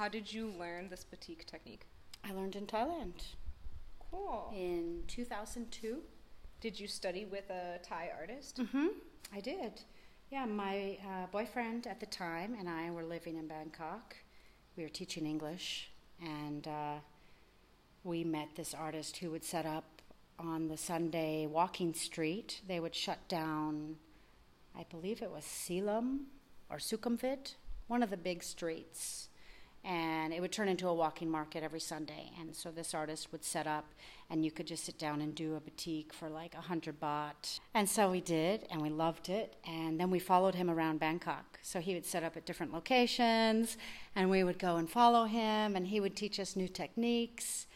How did you learn this batik technique? I learned in Thailand Cool. in 2002. Did you study with a Thai artist? Mm-hmm. I did. Yeah, my uh, boyfriend at the time and I were living in Bangkok. We were teaching English, and uh, we met this artist who would set up on the Sunday walking street. They would shut down, I believe it was Silom or Sukhumvit, one of the big streets. And it would turn into a walking market every Sunday. And so this artist would set up, and you could just sit down and do a batik for like a hundred baht. And so we did, and we loved it. And then we followed him around Bangkok. So he would set up at different locations, and we would go and follow him, and he would teach us new techniques.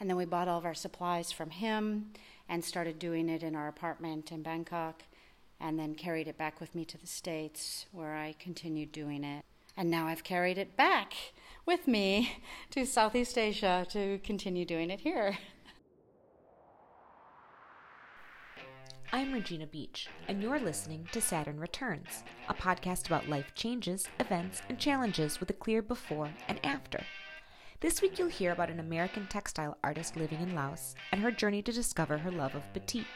And then we bought all of our supplies from him and started doing it in our apartment in Bangkok, and then carried it back with me to the States, where I continued doing it. And now I've carried it back with me to Southeast Asia to continue doing it here. I'm Regina Beach, and you're listening to Saturn Returns, a podcast about life changes, events, and challenges with a clear before and after. This week, you'll hear about an American textile artist living in Laos and her journey to discover her love of batik.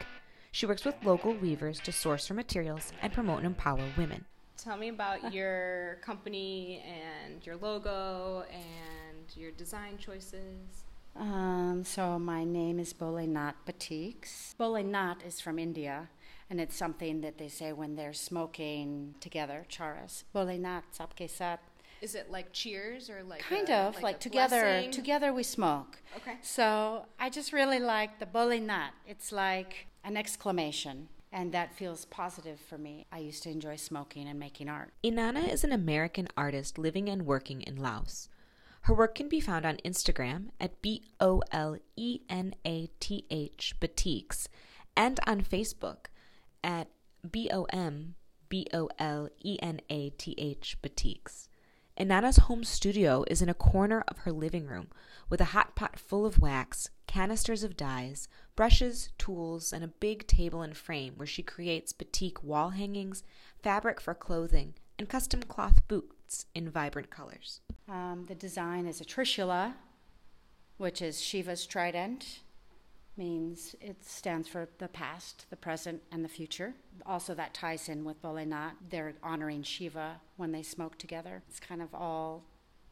She works with local weavers to source her materials and promote and empower women. Tell me about your company and your logo and your design choices. Um, so my name is Bolenath Batiks. Bolenath is from India, and it's something that they say when they're smoking together, charas. Bolenath Sapke Sat. Is it like cheers or like Kind a- of like, a together. blessing? Together we smoke. Okay. So I just really like the Bolenath. It's like an exclamation, and that feels positive for me. I used to enjoy smoking and making art. Inanna is an American artist living and working in Laos. Her work can be found on Instagram at B O L E N A T H Batiks and on Facebook at B O M B O L E N A T H Batiks. Inanna's home studio is in a corner of her living room with a hot pot full of wax, canisters of dyes, brushes, tools, and a big table and frame where she creates batik wall hangings, fabric for clothing, and custom cloth boots in vibrant colors. Um, the design is a trishula, which is Shiva's trident. Means it stands for the past, the present, and the future. Also, that ties in with Bolenath. They're honoring Shiva when they smoke together. It's kind of all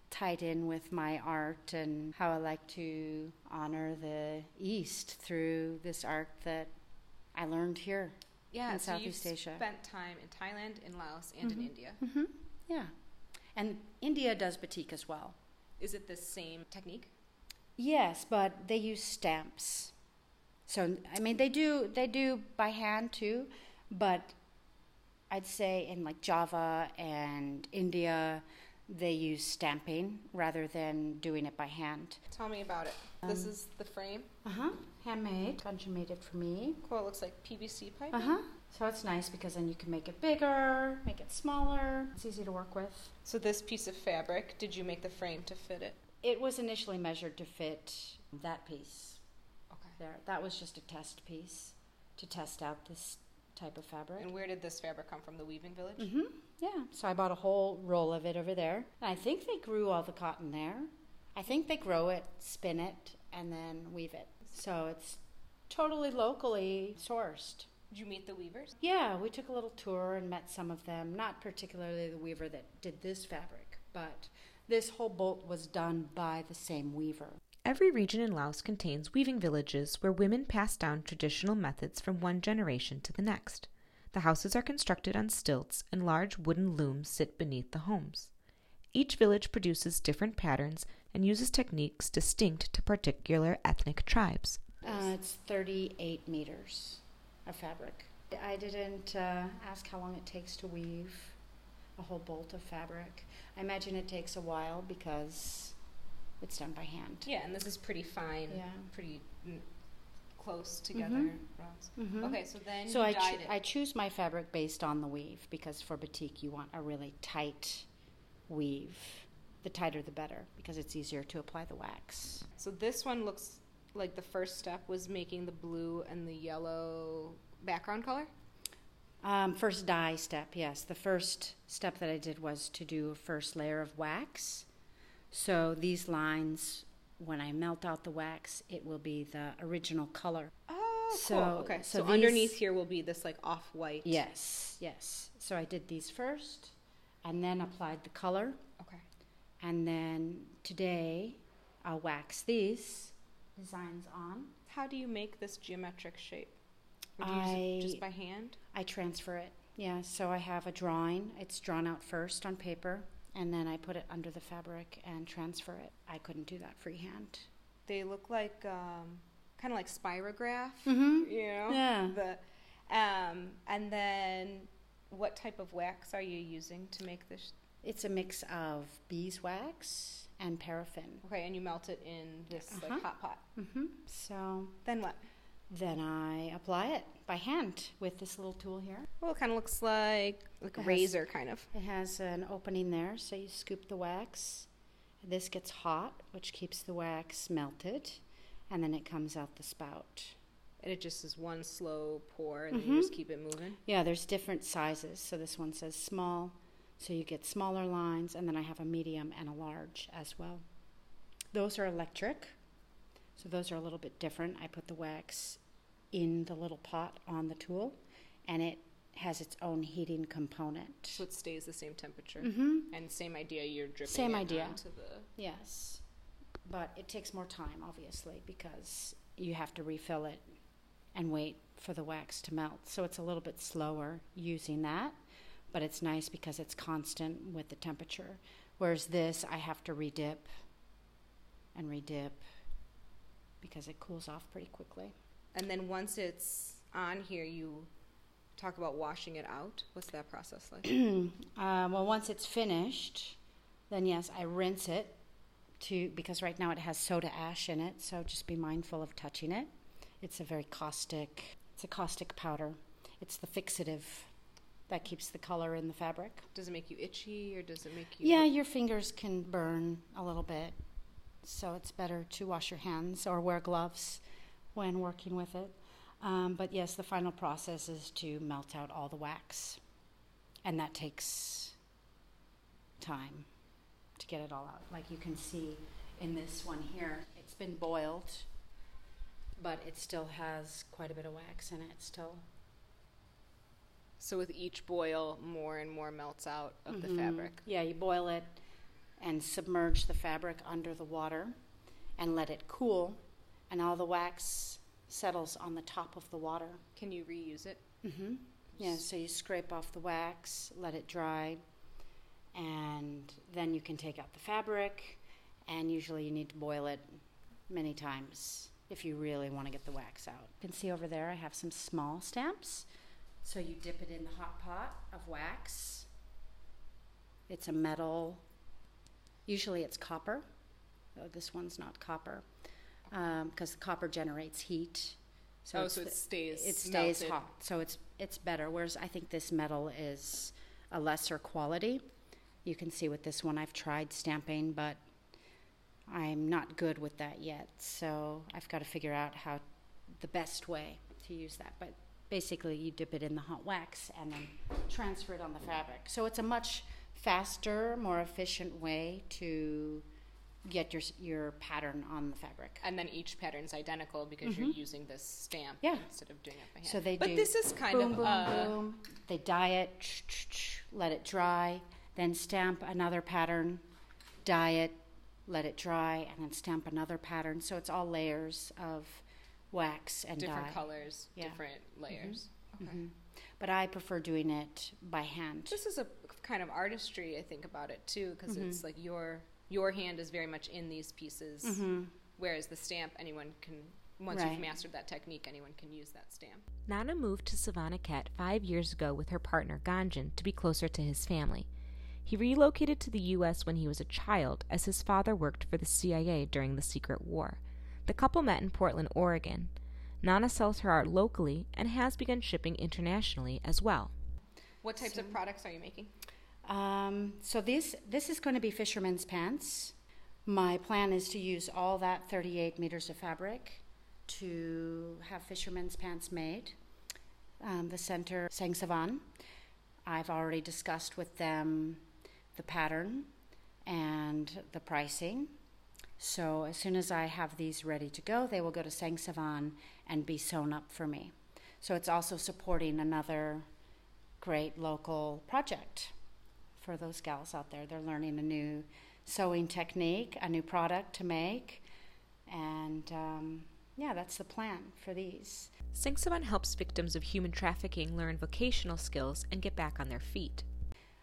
tied in with my art and how I like to honor the East through this art that I learned here. Yeah, in so Southeast Asia. I spent time in Thailand, in Laos, and in India. hmm Yeah. And India does batik as well. Is it the same technique? Yes, but they use stamps. So I mean they do they do by hand too, but I'd say in like Java and India they use stamping rather than doing it by hand. Tell me about it. this Um, is the frame. Uh-huh. Handmade. Gunja made it for me. Cool. It looks like PVC pipe. Uh-huh. So it's nice because then you can make it bigger, make it smaller. It's easy to work with. So this piece of fabric, did you make the frame to fit it? It was initially measured to fit that piece. There. That was just a test piece to test out this type of fabric. And where did this fabric come from? The weaving village. hmm Yeah. So I bought a whole roll of it over there. And I think they grew all the cotton there. I think they grow it, spin it, and then weave it. So it's totally locally sourced. Did you meet the weavers? Yeah, we took a little tour and met some of them. Not particularly the weaver that did this fabric, but this whole bolt was done by the same weaver. Every region in Laos contains weaving villages where women pass down traditional methods from one generation to the next. The houses are constructed on stilts and large wooden looms sit beneath the homes. Each village produces different patterns and uses techniques distinct to particular ethnic tribes. Uh, it's 38 meters of fabric. I didn't uh, ask how long it takes to weave a whole bolt of fabric. I imagine it takes a while because it's done by hand. Yeah, and this is pretty fine. Yeah. Pretty mm, close together. Mhm. rows. Mhm. Okay, so then So you I, it. I choose my fabric based on the weave because for batik you want a really tight weave. The tighter the better because it's easier to apply the wax. So this one looks like the first step was making the blue and the yellow background color. Um, first dye step, yes. The first step that I did was to do a first layer of wax. So these lines, when I melt out the wax, it will be the original color. Oh, cool. So- okay. so So, these- underneath here will be this like off white. Yes, yes. So I did these first and then applied the color. Okay. And then today I'll wax these designs on. How do you make this geometric shape? Or do you use it I- just by hand? I transfer it. Yeah, so I have a drawing. It's drawn out first on paper and then I put it under the fabric and transfer it. I couldn't do that freehand. They look like um, kind of like spirograph. Mhm. You know. Yeah. The um, and then what type of wax are you using to make this? It's a mix of beeswax and paraffin. Okay, and you melt it in this Uh-huh. like hot pot. hmm So Then what? Then I apply it by hand with this little tool here. Well, it kind of looks like like a has- razor, kind of. It has an opening there, so you scoop the wax. This gets hot, which keeps the wax melted, and then it comes out the spout. And it just is one slow pour, and Mhm. you just keep it moving. Yeah, there's different sizes. So this one says small, so you get smaller lines, and then I have a medium and a large as well. Those are electric, so those are a little bit different. I put the wax in the little pot on the tool, and it has its own heating component. So it stays the same temperature. Mm-hmm. And same idea, you're dripping Same it idea. onto the. Yes, but it takes more time, obviously, because you have to refill it and wait for the wax to melt. So it's a little bit slower using that, but it's nice because it's constant with the temperature. Whereas this, I have to redip and redip because it cools off pretty quickly. And then once it's on here, you talk about washing it out. What's that process like? Uh, well, once it's finished, then yes, I rinse it to because right now it has soda ash in it, so just be mindful of touching it. It's a very caustic. It's a caustic powder. It's the fixative that keeps the color in the fabric. Does it make you itchy, or does it make you? Yeah, your fingers can burn a little bit, so it's better to wash your hands or wear gloves when working with it. Um, but yes, the final process is to melt out all the wax, and that takes time to get it all out. Like you can see in this one here, it's been boiled, but it still has quite a bit of wax in it still. So with each boil, more and more melts out of the Mhm. fabric. Yeah, you boil it and submerge the fabric under the water and let it cool, and all the wax settles on the top of the water. Can you reuse it? Mm-hmm. Yeah, so you scrape off the wax, let it dry, and then you can take out the fabric, and usually you need to boil it many times if you really want to get the wax out. You can see over there I have some small stamps. So you dip it in the hot pot of wax. It's a metal, usually it's copper. Oh, this one's not copper um, because the copper generates heat. oh, so it stays. it stays melted. hot, so it's it's better. Whereas I think this metal is a lesser quality. You can see with this one, I've tried stamping, but I'm not good with that yet. So I've got to figure out how the best way to use that. But basically, you dip it in the hot wax and then transfer it on the fabric. So it's a much faster, more efficient way to get your your pattern on the fabric. And then each pattern's identical because you're using this stamp Mm-hmm. Yeah. instead of doing it by hand. So they but do this is kind boom, of boom, uh, boom. They dye it, let it dry, then stamp another pattern, dye it, let it dry, and then stamp another pattern. So it's all layers of wax and different dye. colors, Yeah. different layers. Okay. Mhm. But I prefer doing it by hand. This is a kind of artistry I think about it too, because Mm-hmm. it's like your your hand is very much in these pieces, Mhm. whereas the stamp anyone can once Right. you've mastered that technique, anyone can use that stamp. Nana moved to Savannakhet five years ago with her partner Ganjan to be closer to his family. He relocated to the U.S. when he was a child, as his father worked for the CIA during the Secret War. The couple met in Portland, Oregon. Nana sells her art locally and has begun shipping internationally as well. What types of products are you making? Um, so this this is going to be fisherman's pants. My plan is to use all that 38 meters of fabric to have fisherman's pants made. Um, the center Sengsavang. I've already discussed with them the pattern and the pricing. So as soon as I have these ready to go, they will go to Sengsavang and be sewn up for me. So it's also supporting another great local project for those gals out there. They're learning a new sewing technique, a new product to make, and um, yeah, that's the plan for these. Sengsavang helps victims of human trafficking learn vocational skills and get back on their feet.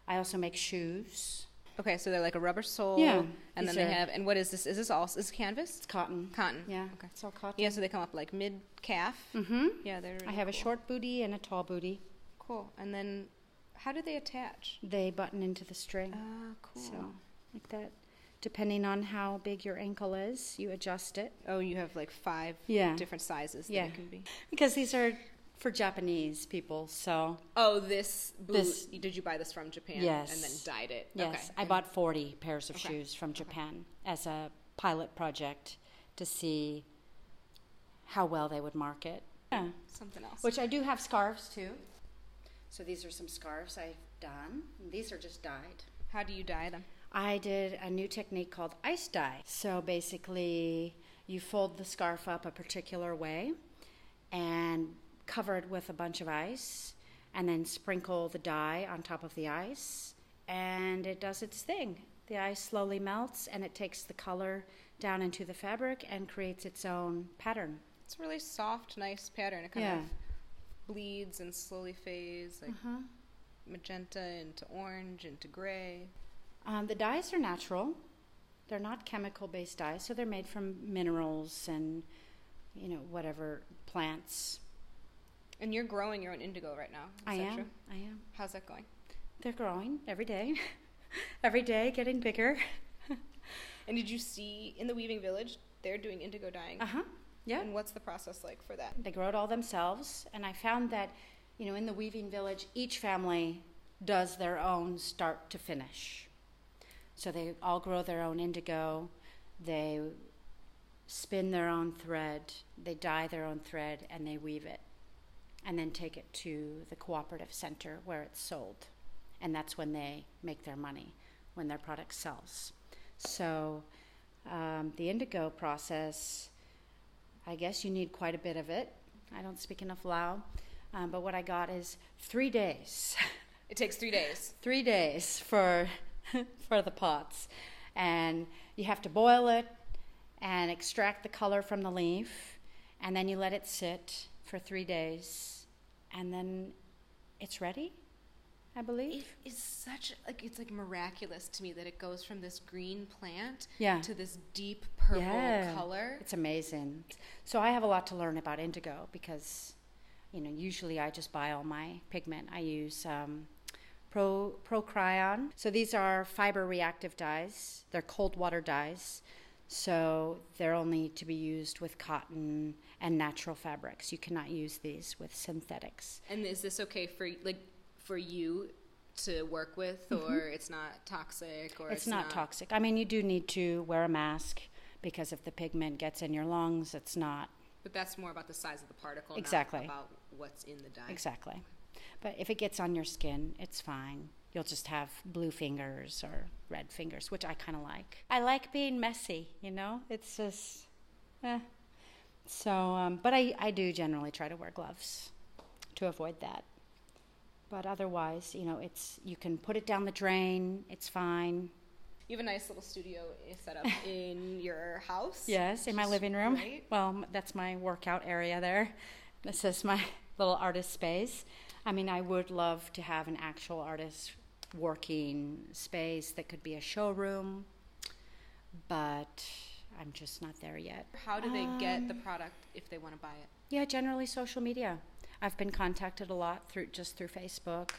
I also make shoes. Okay, so they're like a rubber sole. Yeah, And then they are- have, and what is this? Is this all, is this canvas? It's cotton. Cotton. Yeah, Okay. it's all cotton. Yeah, so they come up like mid calf. Mm-hmm. Yeah, they're. I really have a short booty and a tall booty. Cool. And then, how do they attach? They button into the string. Ah, cool. So, like that. Depending on how big your ankle is, you adjust it. oh, you have like five Yeah. different sizes that Yeah. it can be. Because these are for Japanese people, so Oh, this boot. This- Did you buy this from Japan? Yes. And then dyed it. yes, Okay. I bought 40 pairs of Okay. shoes from Japan as a pilot project to see how well they would market. Yeah. something else. Which I do have scarves too. So these are some scarves I've done. These are just dyed. How do you dye them? I did a new technique called ice dye. So basically, you fold the scarf up a particular way and cover it with a bunch of ice, and then sprinkle the dye on top of the ice, and it does its thing. The ice slowly melts and it takes the color down into the fabric and creates its own pattern. It's a really soft, nice pattern. It kind Yeah. of bleeds and slowly fades, like Uh-huh. magenta into orange into gray. Um, the dyes are natural. They're not chemical based dyes, so they're made from minerals and, you know, whatever plants. And you're growing your own indigo right now. Is I that am. true? I am. How's that going? They're growing every day. every day, getting bigger. And did you see in the Weaving Village they're doing indigo dyeing? Uh huh. Yeah. And what's the process like for that? They grow it all themselves, and I found that, you know, in the weaving village, each family does their own start to finish. So they all grow their own indigo. They spin their own thread. They dye their own thread, and they weave it, and then take it to the cooperative center where it's sold, and that's when they make their money when their product sells. So um, the indigo process. I guess you need quite a bit of it. I don't speak enough Lao, um, but what I got is three days. It takes three days. three days for for the pots, and you have to boil it and extract the color from the leaf, and then you let it sit for three days, and then it's ready. I believe. It is such like it's like miraculous to me that it goes from this green plant Yeah. to this deep purple Yeah. color. It's amazing. So I have a lot to learn about indigo because, you know, usually I just buy all my pigment. I use um, Pro Procion. So these are fiber reactive dyes. They're cold water dyes. So they're only to be used with cotton and natural fabrics. You cannot use these with synthetics. And is this okay for like for you to work with, or it's not toxic, or Mm-hmm. It's, not, toxic. I mean, you do need to wear a mask because if the pigment gets in your lungs, it's not But that's more about the size of the particle, Exactly. not about what's in the dye. Exactly. But if it gets on your skin, it's fine. You'll just have blue fingers or red fingers, which I kind of like. I like being messy, you know? It's just, eh. So, um, but I, I do generally try to wear gloves to avoid that. But otherwise, you know, it's you can put it down the drain. It's fine. You have a nice little studio set up in your house. Yes, in my living room. great. Well, that's my workout area there. This is my little artist space. I mean, I would love to have an actual artist working space that could be a showroom, but I'm just not there yet. How do they get the Um, product if they want to buy it? Yeah, generally social media. I've been contacted a lot through just through Facebook.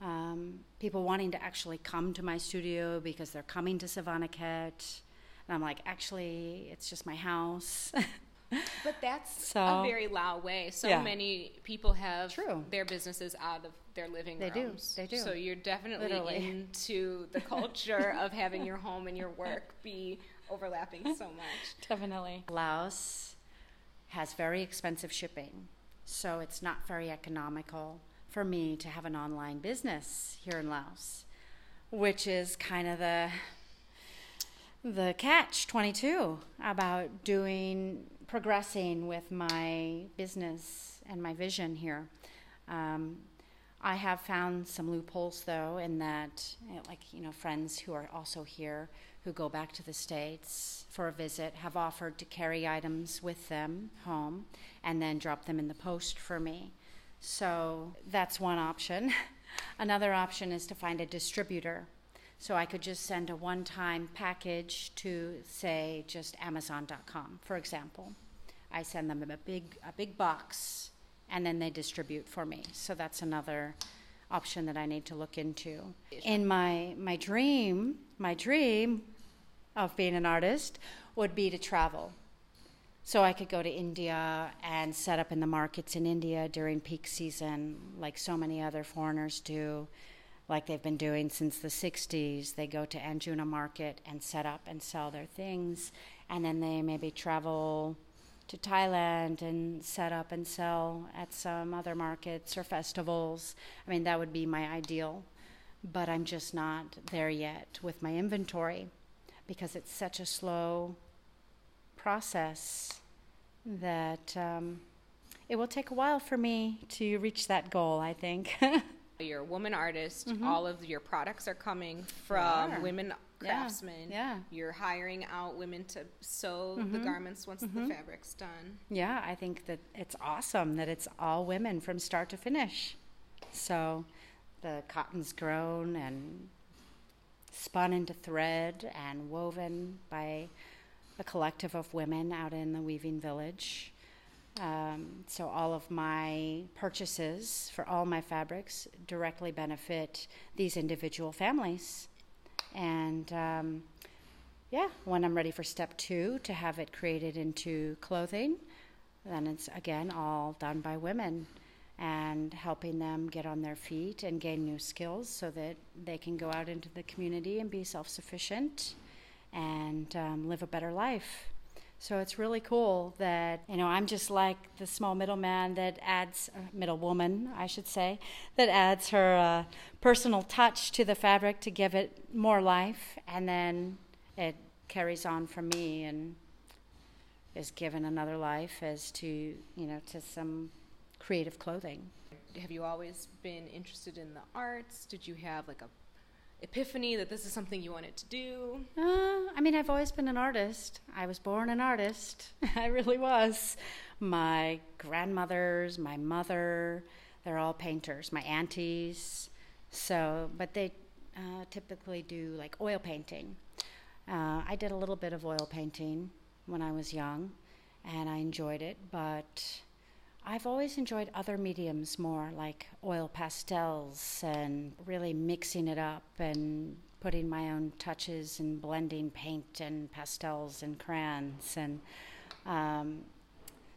Um, people wanting to actually come to my studio because they're coming to Savannakhet. And I'm like, actually, it's just my house. But that's So- a very Lao way. So Yeah. many people have True. their businesses out of their living They do. rooms. They do. So you're definitely Literally. into the culture of having your home and your work be overlapping so much. Definitely. Laos has very expensive shipping, so it's not very economical for me to have an online business here in Laos, which is kind of the the catch 22 about doing progressing with my business and my vision here. Um, I have found some loopholes though, in that, like, you know, friends who are also here who go back to the States for a visit have offered to carry items with them home and then drop them in the post for me. So that's one option. Another option is to find a distributor. So I could just send a one time package to, say, just Amazon.com, for example. I send them a big, a big box and then they distribute for me. So that's another option that I need to look into. In my, my dream, my dream of being an artist would be to travel. So I could go to India and set up in the markets in India during peak season, like so many other foreigners do, like they've been doing since the 60s. They go to Anjuna Market and set up and sell their things, and then they maybe travel to Thailand and set up and sell at some other markets or festivals. I mean, that would be my ideal, but I'm just not there yet with my inventory because it's such a slow process that um, it will take a while for me to reach that goal, I think. You're a woman artist. Mm-hmm. All of your products are coming from women craftsmen. Yeah. yeah. You're hiring out women to sew mm-hmm. the garments once mm-hmm. the fabric's done. Yeah, I think that it's awesome that it's all women from start to finish. So the cotton's grown and spun into thread and woven by a collective of women out in the weaving village. Um, so all of my purchases for all my fabrics directly benefit these individual families. And um, yeah, when I'm ready for step two to have it created into clothing, then it's again all done by women and helping them get on their feet and gain new skills so that they can go out into the community and be self sufficient and um, live a better life. So it's really cool that, you know, I'm just like the small middleman that adds, uh, middle woman, I should say, that adds her uh, personal touch to the fabric to give it more life. And then it carries on from me and is given another life as to, you know, to some creative clothing. Have you always been interested in the arts? Did you have like a epiphany that this is something you wanted to do? Uh, I mean, I've always been an artist. I was born an artist. I really was. My grandmothers, my mother, they're all painters. My aunties. So, but they uh, typically do like oil painting. Uh, I did a little bit of oil painting when I was young, and I enjoyed it, but I've always enjoyed other mediums more, like oil pastels and really mixing it up and putting my own touches and blending paint and pastels and crayons. And um,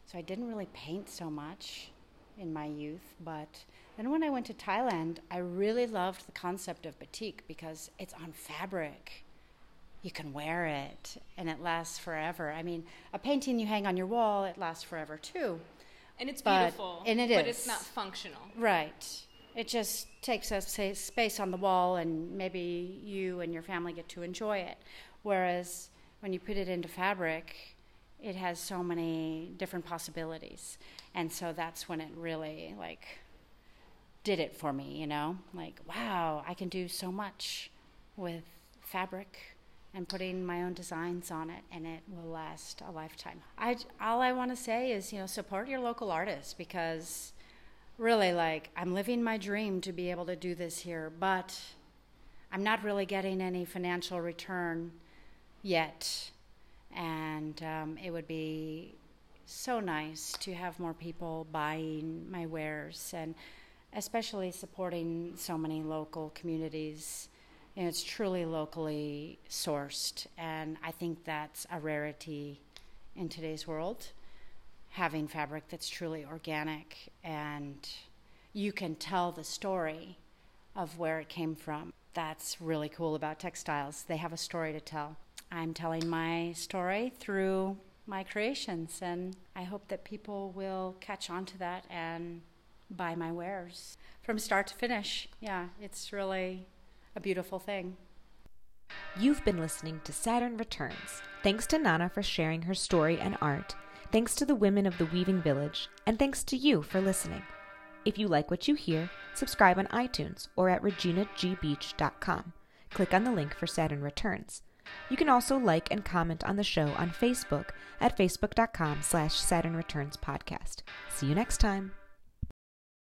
so I didn't really paint so much in my youth, but then when I went to Thailand, I really loved the concept of batik because it's on fabric. You can wear it and it lasts forever. I mean, a painting you hang on your wall, it lasts forever too. And it's but, beautiful. And it but is. it's not functional. Right. It just takes a say, space on the wall, and maybe you and your family get to enjoy it. Whereas when you put it into fabric, it has so many different possibilities. And so that's when it really, like, did it for me, you know? Like, wow, I can do so much with fabric and putting my own designs on it, and it will last a lifetime. I all I want to say is, you know, support your local artists because really, like, I'm living my dream to be able to do this here, but I'm not really getting any financial return yet, and um, it would be so nice to have more people buying my wares and especially supporting so many local communities and it's truly locally sourced. And I think that's a rarity in today's world, having fabric that's truly organic and you can tell the story of where it came from. That's really cool about textiles. They have a story to tell. I'm telling my story through my creations, and I hope that people will catch on to that and buy my wares from start to finish. Yeah, it's really a beautiful thing. You've been listening to Saturn Returns. Thanks to Nana for sharing her story and art. Thanks to the women of the Weaving Village. And thanks to you for listening. If you like what you hear, subscribe on iTunes or at reginagbeach.com. Click on the link for Saturn Returns. You can also like and comment on the show on Facebook at facebook.com slash Saturn Returns Podcast. See you next time.